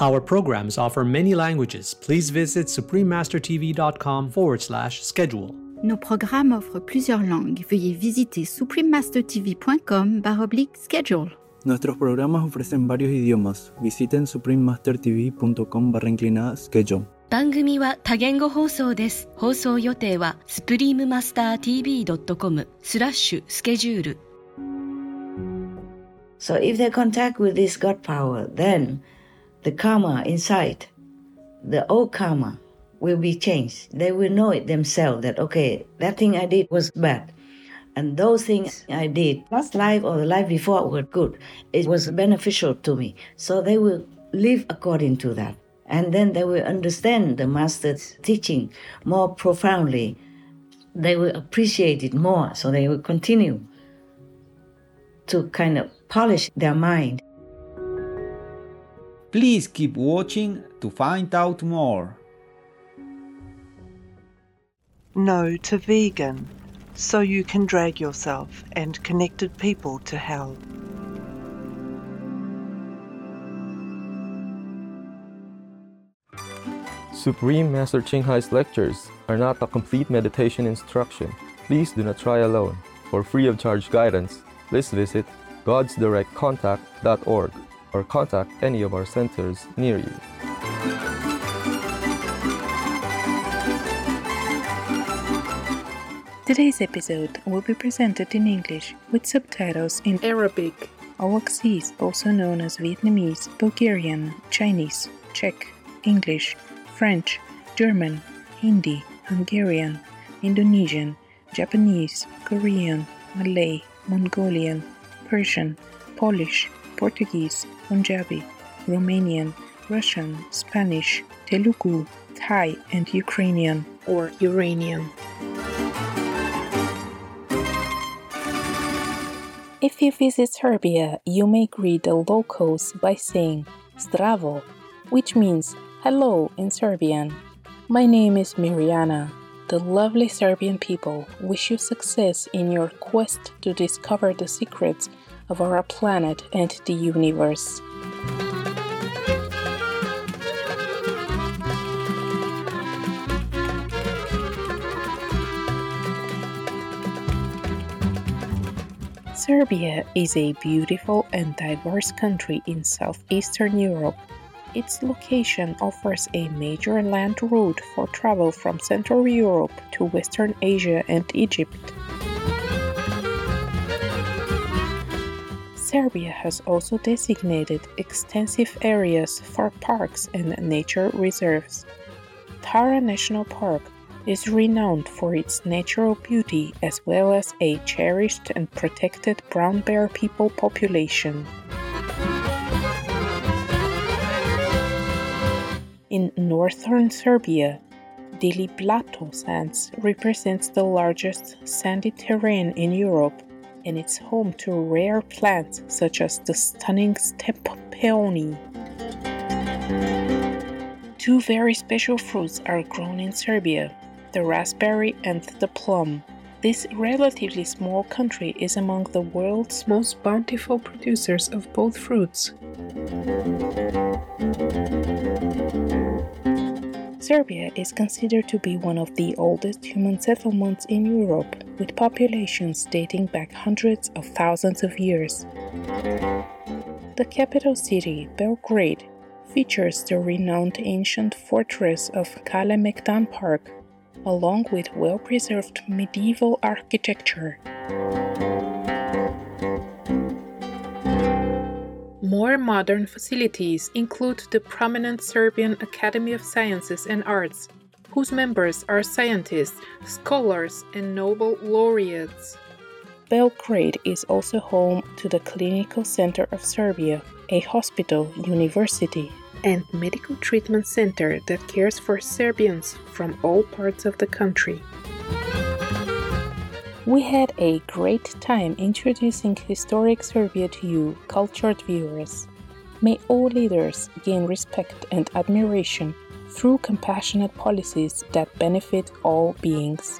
Our programs offer many languages. Please visit suprememastertv.com forward slash schedule. Nos programmes offrent plusieurs langues. Veuillez visiter suprememastertv.com oblique schedule. Nuestros programas ofrecen varios idiomas. Visiten suprememastertv.com barra inclinada schedule. 番組は多言語放送です。放送予定は suprememastertv.com スラッシュスケジュール So if they contact with this God power, then the karma inside, the old karma, will be changed. They will know it themselves that okay, that thing I did was bad. And those things I did last life or the life before were good. It was beneficial to me. So they will live according to that. And then they will understand the master's teaching more profoundly. They will appreciate it more. So they will continue to kind of polish their mind. Please keep watching to find out more. No to vegan, so you can drag yourself and connected people to hell. Supreme Master Ching Hai's lectures are not a complete meditation instruction. Please do not try alone. For free of charge guidance, please visit godsdirectcontact.org or contact any of our centers near you. Today's episode will be presented in English with subtitles in Arabic, Aulacese, also known as Vietnamese, Bulgarian, Chinese, Czech, English, French, German, Hindi, Hungarian, Indonesian, Japanese, Korean, Malay, Mongolian, Persian, Polish, Portuguese, Punjabi, Romanian, Russian, Spanish, Telugu, Thai, and Ukrainian or Uranian. If you visit Serbia, you may greet the locals by saying Zdravo, which means hello in Serbian. My name is Mirjana. The lovely Serbian people wish you success in your quest to discover the secrets of our planet and the universe. Serbia is a beautiful and diverse country in southeastern Europe. Its location offers a major land route for travel from Central Europe to Western Asia and Egypt. Serbia has also designated extensive areas for parks and nature reserves. Tara National Park is renowned for its natural beauty as well as a cherished and protected brown bear people population. In northern Serbia, Dili Blato sands represents the largest sandy terrain in Europe and it's home to rare plants such as the stunning steppe peony. Two very special fruits are grown in Serbia the raspberry and the plum. This relatively small country is among the world's most bountiful producers of both fruits. Serbia is considered to be one of the oldest human settlements in Europe, with populations dating back hundreds of thousands of years. The capital city, Belgrade, features the renowned ancient fortress of Kalemegdan Park, along with well preserved medieval architecture. More modern facilities include the prominent Serbian Academy of Sciences and Arts, whose members are scientists, scholars, and Nobel laureates. Belgrade is also home to the Clinical Center of Serbia, a hospital, university, and medical treatment center that cares for Serbians from all parts of the country. We had a great time introducing historic Serbia to you, cultured viewers. May all leaders gain respect and admiration through compassionate policies that benefit all beings.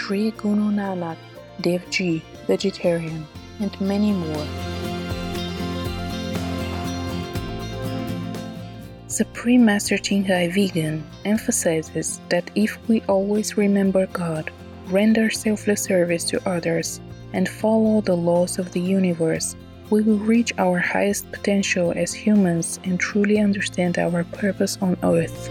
Sri Guru Nanak Dev Ji, vegetarian, and many more. Supreme Master Ching Hai Vegan emphasizes that if we always remember God, render selfless service to others, and follow the laws of the universe, we will reach our highest potential as humans and truly understand our purpose on earth.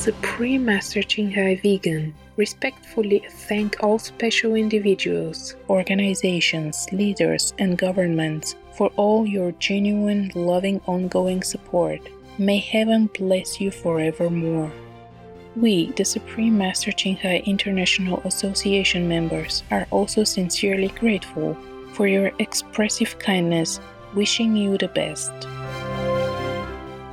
Supreme Master Ching Hai Vegan respectfully thank all special individuals, organizations, leaders, and governments for all your genuine, loving, ongoing support. May heaven bless you forevermore. We, the Supreme Master Ching Hai International Association members, are also sincerely grateful for your expressive kindness, wishing you the best.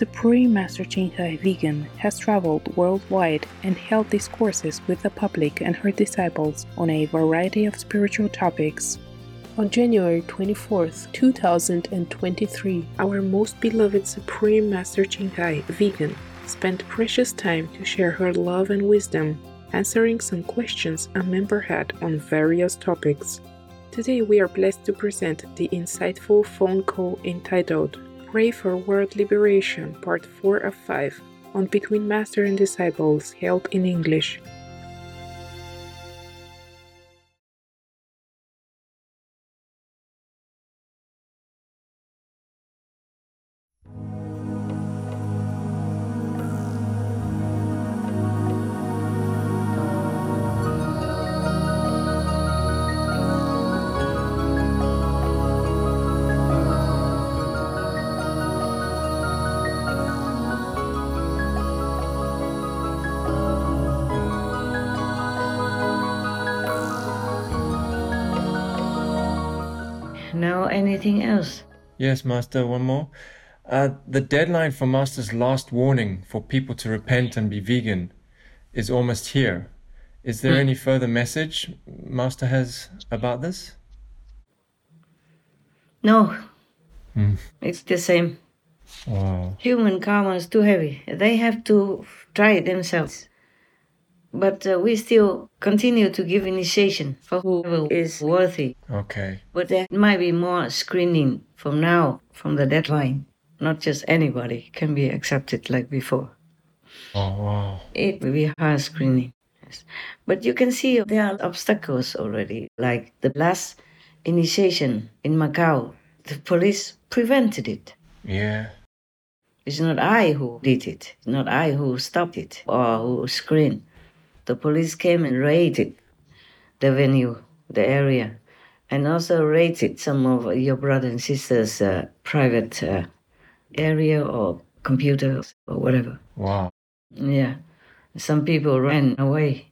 Supreme Master Ching Hai Vegan has traveled worldwide and held discourses with the public and her disciples on a variety of spiritual topics. On January 24, 2023, our most beloved Supreme Master Ching Hai Vegan spent precious time to share her love and wisdom, answering some questions a member had on various topics. Today, we are blessed to present the insightful phone call entitled Pray for World Liberation, Part 4 of 5, on Between Master and Disciples, held in English. Now, anything else? Yes, Master, one more. Uh, the deadline for Master's last warning for people to repent and be vegan is almost here. Is there Hmm. any further message Master has about this? No, Hmm. it's the same. Wow. Human karma is too heavy. They have to try it themselves. But uh, we still continue to give initiation for whoever is worthy. Okay. But there might be more screening from now, from the deadline. Not just anybody can be accepted like before. Oh, wow. It will be hard screening. Yes. But you can see there are obstacles already, like the last initiation in Macau. The police prevented it. Yeah. It's not I who did it. It's not I who stopped it or who screened. The police came and raided the venue, the area, and also raided some of your brother and sisters' uh, private uh, area or computers or whatever. Wow. Yeah. Some people ran away.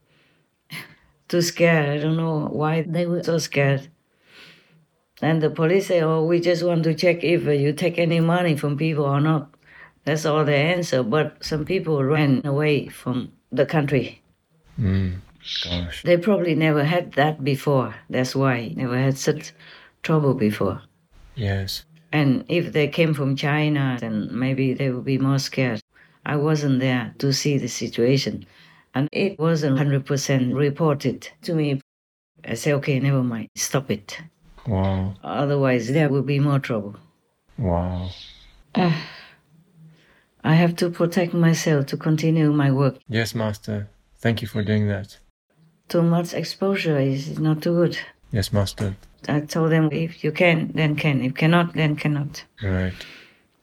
Too scared. I don't know why they were so scared. And the police say, oh, we just want to check if you take any money from people or not. That's all the answer. But some people ran away from the country. Mm. Gosh. They probably never had that before. That's why never had such trouble before. Yes. And if they came from China, then maybe they would be more scared. I wasn't there to see the situation. And it wasn't 100% reported to me. I say, okay, never mind, stop it. Wow. Otherwise, there will be more trouble. Wow. Ah, I have to protect myself to continue my work. Yes, Master. Thank you for doing that. Too much exposure is not too good. Yes, Master. I told them if you can, then can. If cannot, then cannot. Right.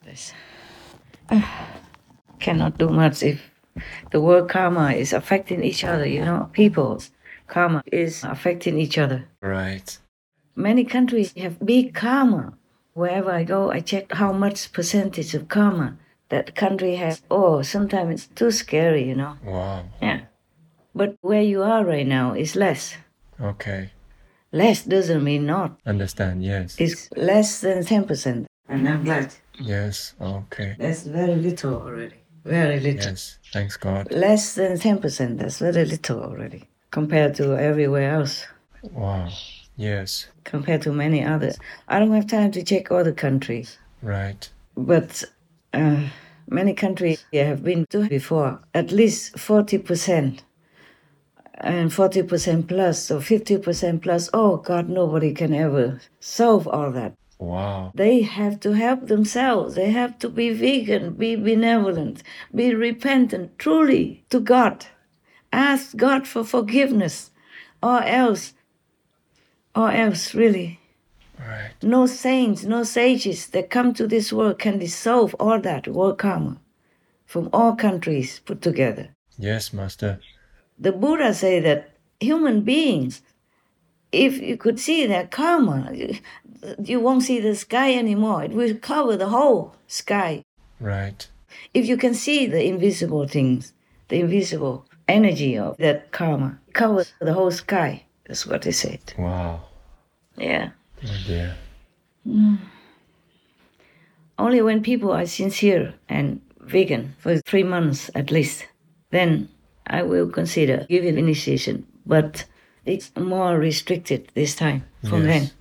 This. cannot do much if the word karma is affecting each other, you know, people's Karma is affecting each other. Right. Many countries have big karma. Wherever I go, I check how much percentage of karma that country has. Oh, sometimes it's too scary, you know. Wow. Yeah. But where you are right now is less. Okay. Less doesn't mean not. Understand, yes. It's less than 10%. And I'm glad. Yes, okay. That's very little already. Very little. Yes, thanks God. Less than 10%. That's very little already compared to everywhere else. Wow. Yes. Compared to many others. I don't have time to check other countries. Right. But uh, many countries I have been to before, at least 40% and 40% plus or 50% plus. Oh God, nobody can ever solve all that. Wow. They have to help themselves. They have to be vegan, be benevolent, be repentant truly to God. Ask God for forgiveness, or else, or else, really. Right. No saints, no sages that come to this world can dissolve all that world karma from all countries put together. Yes, Master. The Buddha say that human beings, if you could see their karma, you, you won't see the sky anymore. It will cover the whole sky. Right. If you can see the invisible things, the invisible energy of that karma covers the whole sky. That's what they said. Wow. Yeah. Oh dear. Mm. Only when people are sincere and vegan for three months at least, then I will consider giving initiation. But it's more restricted this time from Yes. then.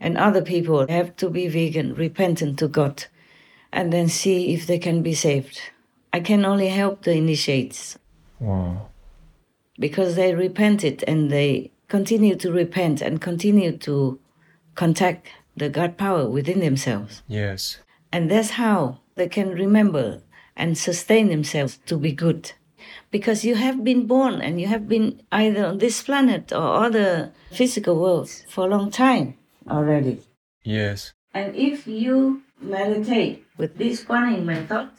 And other people have to be vegan, repentant to God, and then see if they can be saved. I can only help the initiates Wow. because they repented and they continue to repent and continue to contact the God power within themselves. Yes. And that's how they can remember and sustain themselves to be good. Because you have been born and you have been either on this planet or other physical worlds for a long time already. Yes. And if you meditate with this Guanyin method,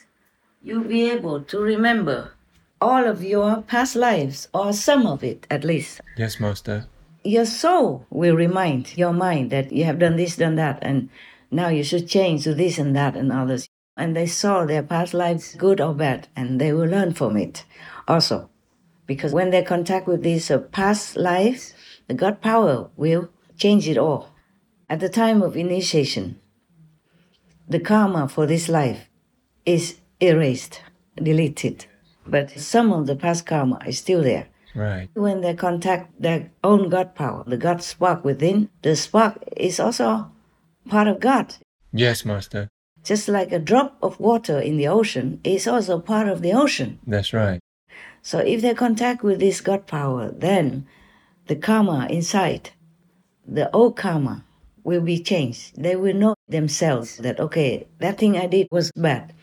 you'll be able to remember all of your past lives, or some of it at least. Yes, Master. Your soul will remind your mind that you have done this, done that, and now you should change to this and that and others. And they saw their past lives, good or bad, and they will learn from it also. Because when they contact with these uh, past lives, the God power will change it all. At the time of initiation, the karma for this life is erased, deleted. But some of the past karma is still there. Right. When they contact their own God power, the God spark within, the spark is also part of God. Yes, Master. Just like a drop of water in the ocean is also part of the ocean. That's right. So if they contact with this God power, then the karma inside, the old karma, will be changed. They will know themselves that, okay, that thing I did was bad.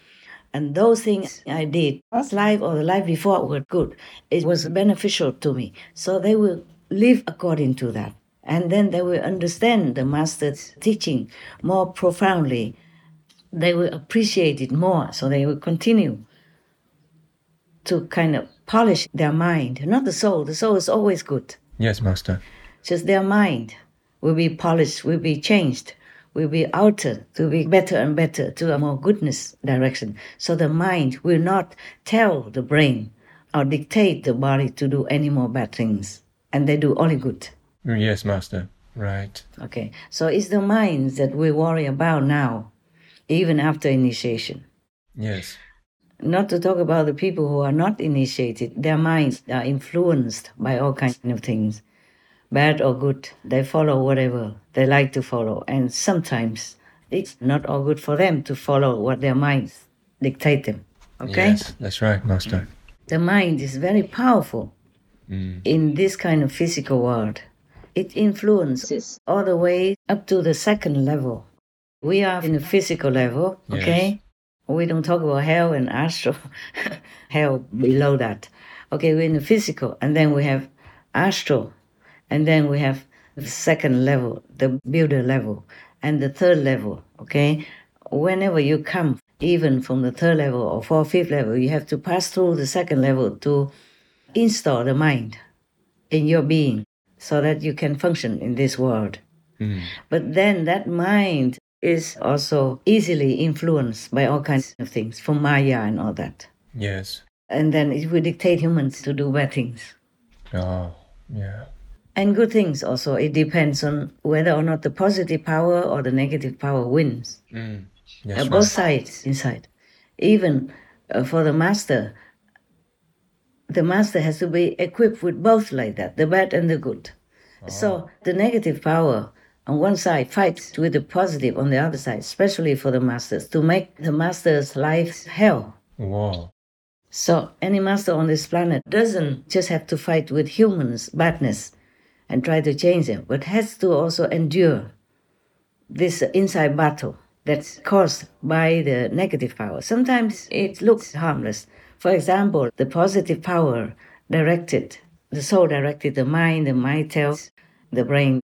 And those things I did last life or the life before were good. It was beneficial to me. So they will live according to that. And then they will understand the master's teaching more profoundly. They will appreciate it more. So they will continue to kind of polish their mind, not the soul. The soul is always good. Yes, Master. Just their mind will be polished, will be changed, will be altered to be better and better to a more goodness direction. So the mind will not tell the brain or dictate the body to do any more bad things. And they do only good. Mm, yes, Master. Right. Okay. So it's the minds that we worry about now, even after initiation. Yes. Not to talk about the people who are not initiated, their minds are influenced by all kinds of things, bad or good. They follow whatever they like to follow, and sometimes it's not all good for them to follow what their minds dictate them. Okay? Yes, that's right, Master. The mind is very powerful Mm. in this kind of physical world. It influences all the way up to the second level. We are in the physical level, okay? We don't talk about hell and astral, hell below that. Okay, we're in the physical, and then we have astral, and then we have the second level, the builder level, and the third level. Okay, whenever you come, even from the third level or fourth, fifth level, you have to pass through the second level to install the mind in your being so that you can function in this world. Mm. But then that mind is also easily influenced by all kinds of things, from Maya and all that. Yes. And then it will dictate humans to do bad things. Oh, yeah. And good things also. It depends on whether or not the positive power or the negative power wins. Mm. Uh, Yes, both sides inside. Even uh, for the master, the master has to be equipped with both like that, the bad and the good. So the negative power on one side fights with the positive on the other side, especially for the masters, to make the master's life hell. Wow. So any master on this planet doesn't just have to fight with humans' badness and try to change them, but has to also endure this inside battle that's caused by the negative power. Sometimes it looks harmless. For example, the positive power directed, the soul directed the mind, the mind tells the brain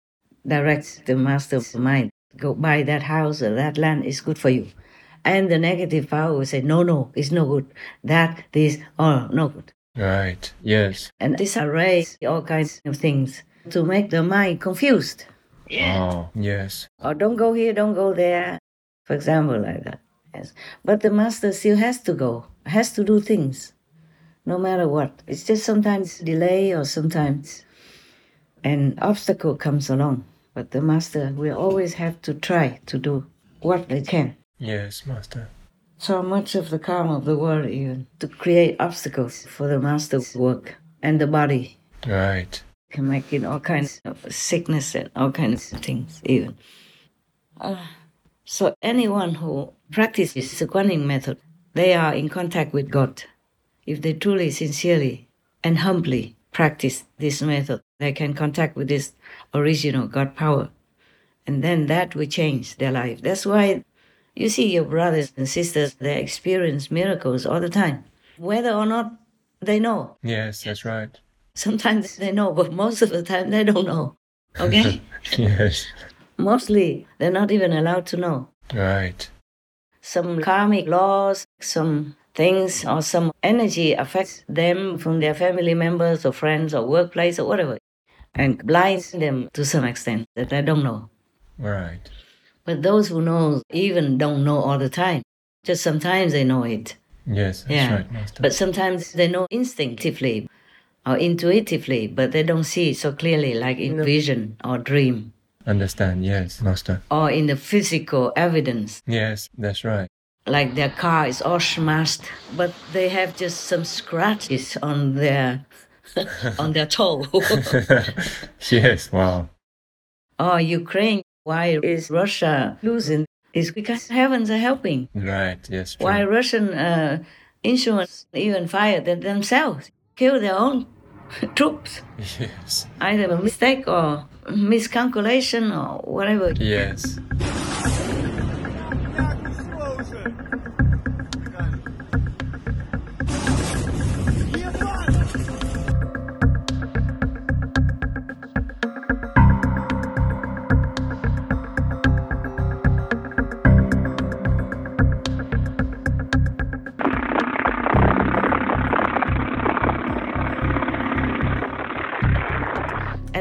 directs the master's mind, go buy that house or that land is good for you. And the negative power will say, no, no, it's no good. That, this, oh, no good. Right. Yes. And this arrays all kinds of things to make the mind confused. Oh, yes. Or don't go here, don't go there. For example, like that. Yes. But the master still has to go, has to do things, no matter what. It's just sometimes delay or sometimes an obstacle comes along. But the master will always have to try to do what they can. Yes, Master. So much of the karma of the world, even to create obstacles for the master's work and the body Right. can make it all kinds of sickness and all kinds of things, even. Uh, so anyone who practices the Guanyin method, they are in contact with God. If they truly, sincerely, and humbly practice this method, they can contact with this original God power. And then that will change their life. That's why you see your brothers and sisters, they experience miracles all the time. Whether or not they know. Yes, that's right. Sometimes they know, but most of the time they don't know. Okay? yes. Mostly they're not even allowed to know. Right. Some karmic laws, some things, or some energy affects them from their family members or friends or workplace or whatever, and blinds them to some extent that they don't know. Right. But those who know even don't know all the time. Just sometimes they know it. Yes, that's yeah. right, Master. But sometimes they know instinctively or intuitively, but they don't see it so clearly, like in vision or dream Understand, yes, Master. or in the physical evidence. Yes, that's right. Like their car is all smashed, but they have just some scratches on their on their toe. yes, wow. Oh, Ukraine, why is Russia losing? Is because heavens are helping. Right, yes, true. Why Russian uh, insurance even fired them themselves, kill their own troops? Yes. Either a mistake or miscalculation or whatever. Yes.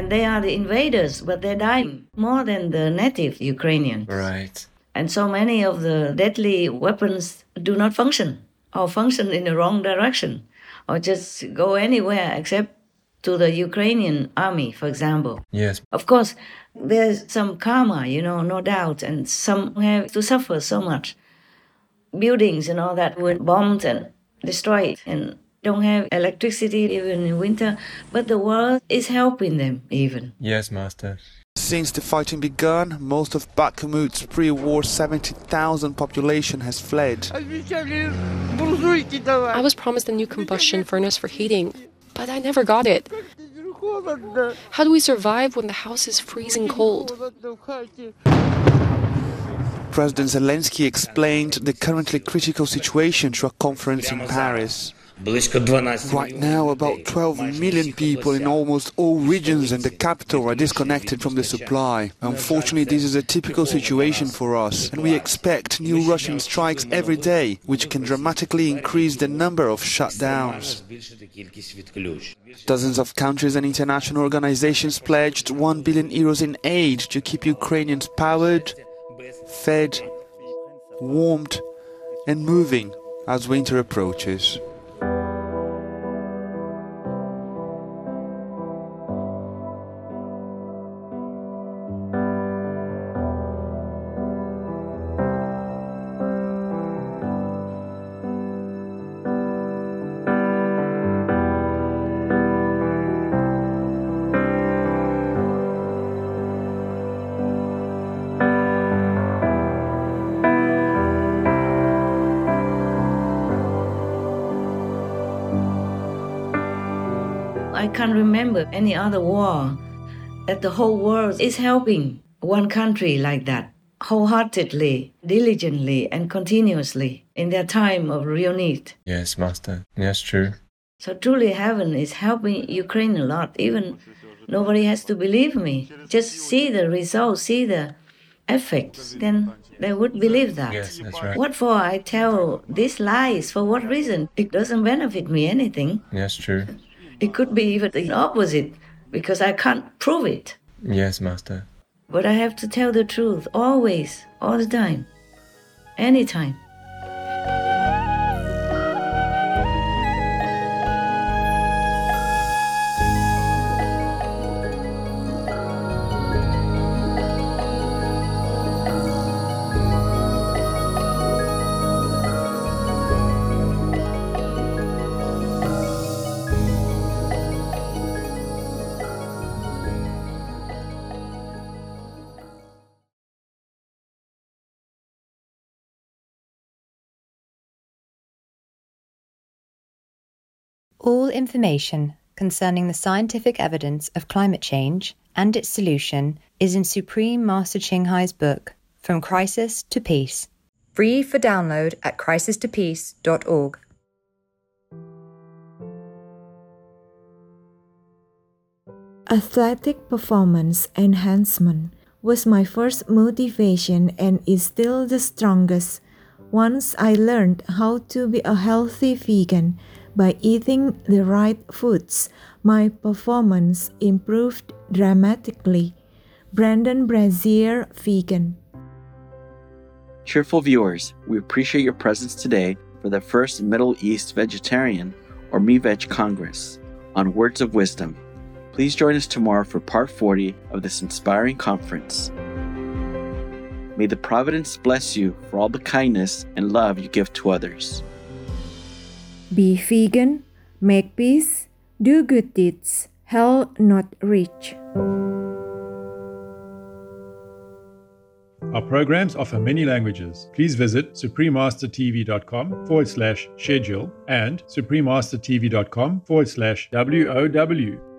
And they are the invaders, but they're dying more than the native Ukrainians. Right. And so many of the deadly weapons do not function or function in the wrong direction or just go anywhere except to the Ukrainian army, for example. Yes. Of course, there's some karma, you know, no doubt, and some have to suffer so much. Buildings and all that were bombed and destroyed and don't have electricity even in winter, but the world is helping them even. Yes, Master. Since the fighting began, most of Bakhmut's pre-war 70,000 population has fled. I was promised a new combustion furnace for heating, but I never got it. How do we survive when the house is freezing cold? President Zelensky explained the currently critical situation to a conference in Paris. Right now, about 12 million people in almost all regions and the capital are disconnected from the supply. Unfortunately, this is a typical situation for us, and we expect new Russian strikes every day, which can dramatically increase the number of shutdowns. Dozens of countries and international organizations pledged 1 billion euros in aid to keep Ukrainians powered, fed, warmed, and moving as winter approaches. I can't remember any other war that the whole world is helping one country like that wholeheartedly, diligently, and continuously in their time of real need. Yes, Master. Yes, true. So truly, heaven is helping Ukraine a lot. Even nobody has to believe me. Just see the results, see the effects, then they would believe that. Yes, that's right. What for I tell these lies? For what reason? It doesn't benefit me anything. Yes, true. It could be even the opposite because I can't prove it. Yes, Master. But I have to tell the truth always, all the time, anytime. All information concerning the scientific evidence of climate change and its solution is in Supreme Master Ching Hai's book, From Crisis to Peace. Free for download at crisistopeace.org. Athletic performance enhancement was my first motivation and is still the strongest. Once I learned how to be a healthy vegan by eating the right foods, my performance improved dramatically. Brendan Brazier, vegan. Cheerful viewers, we appreciate your presence today for the first Middle East Vegetarian or MeVeg Congress on Words of Wisdom. Please join us tomorrow for part 40 of this inspiring conference. May the providence bless you for all the kindness and love you give to others. Be vegan, make peace, do good deeds, hell not reach. Our programs offer many languages. Please visit suprememastertv.com forward slash schedule and suprememastertv.com forward slash WOW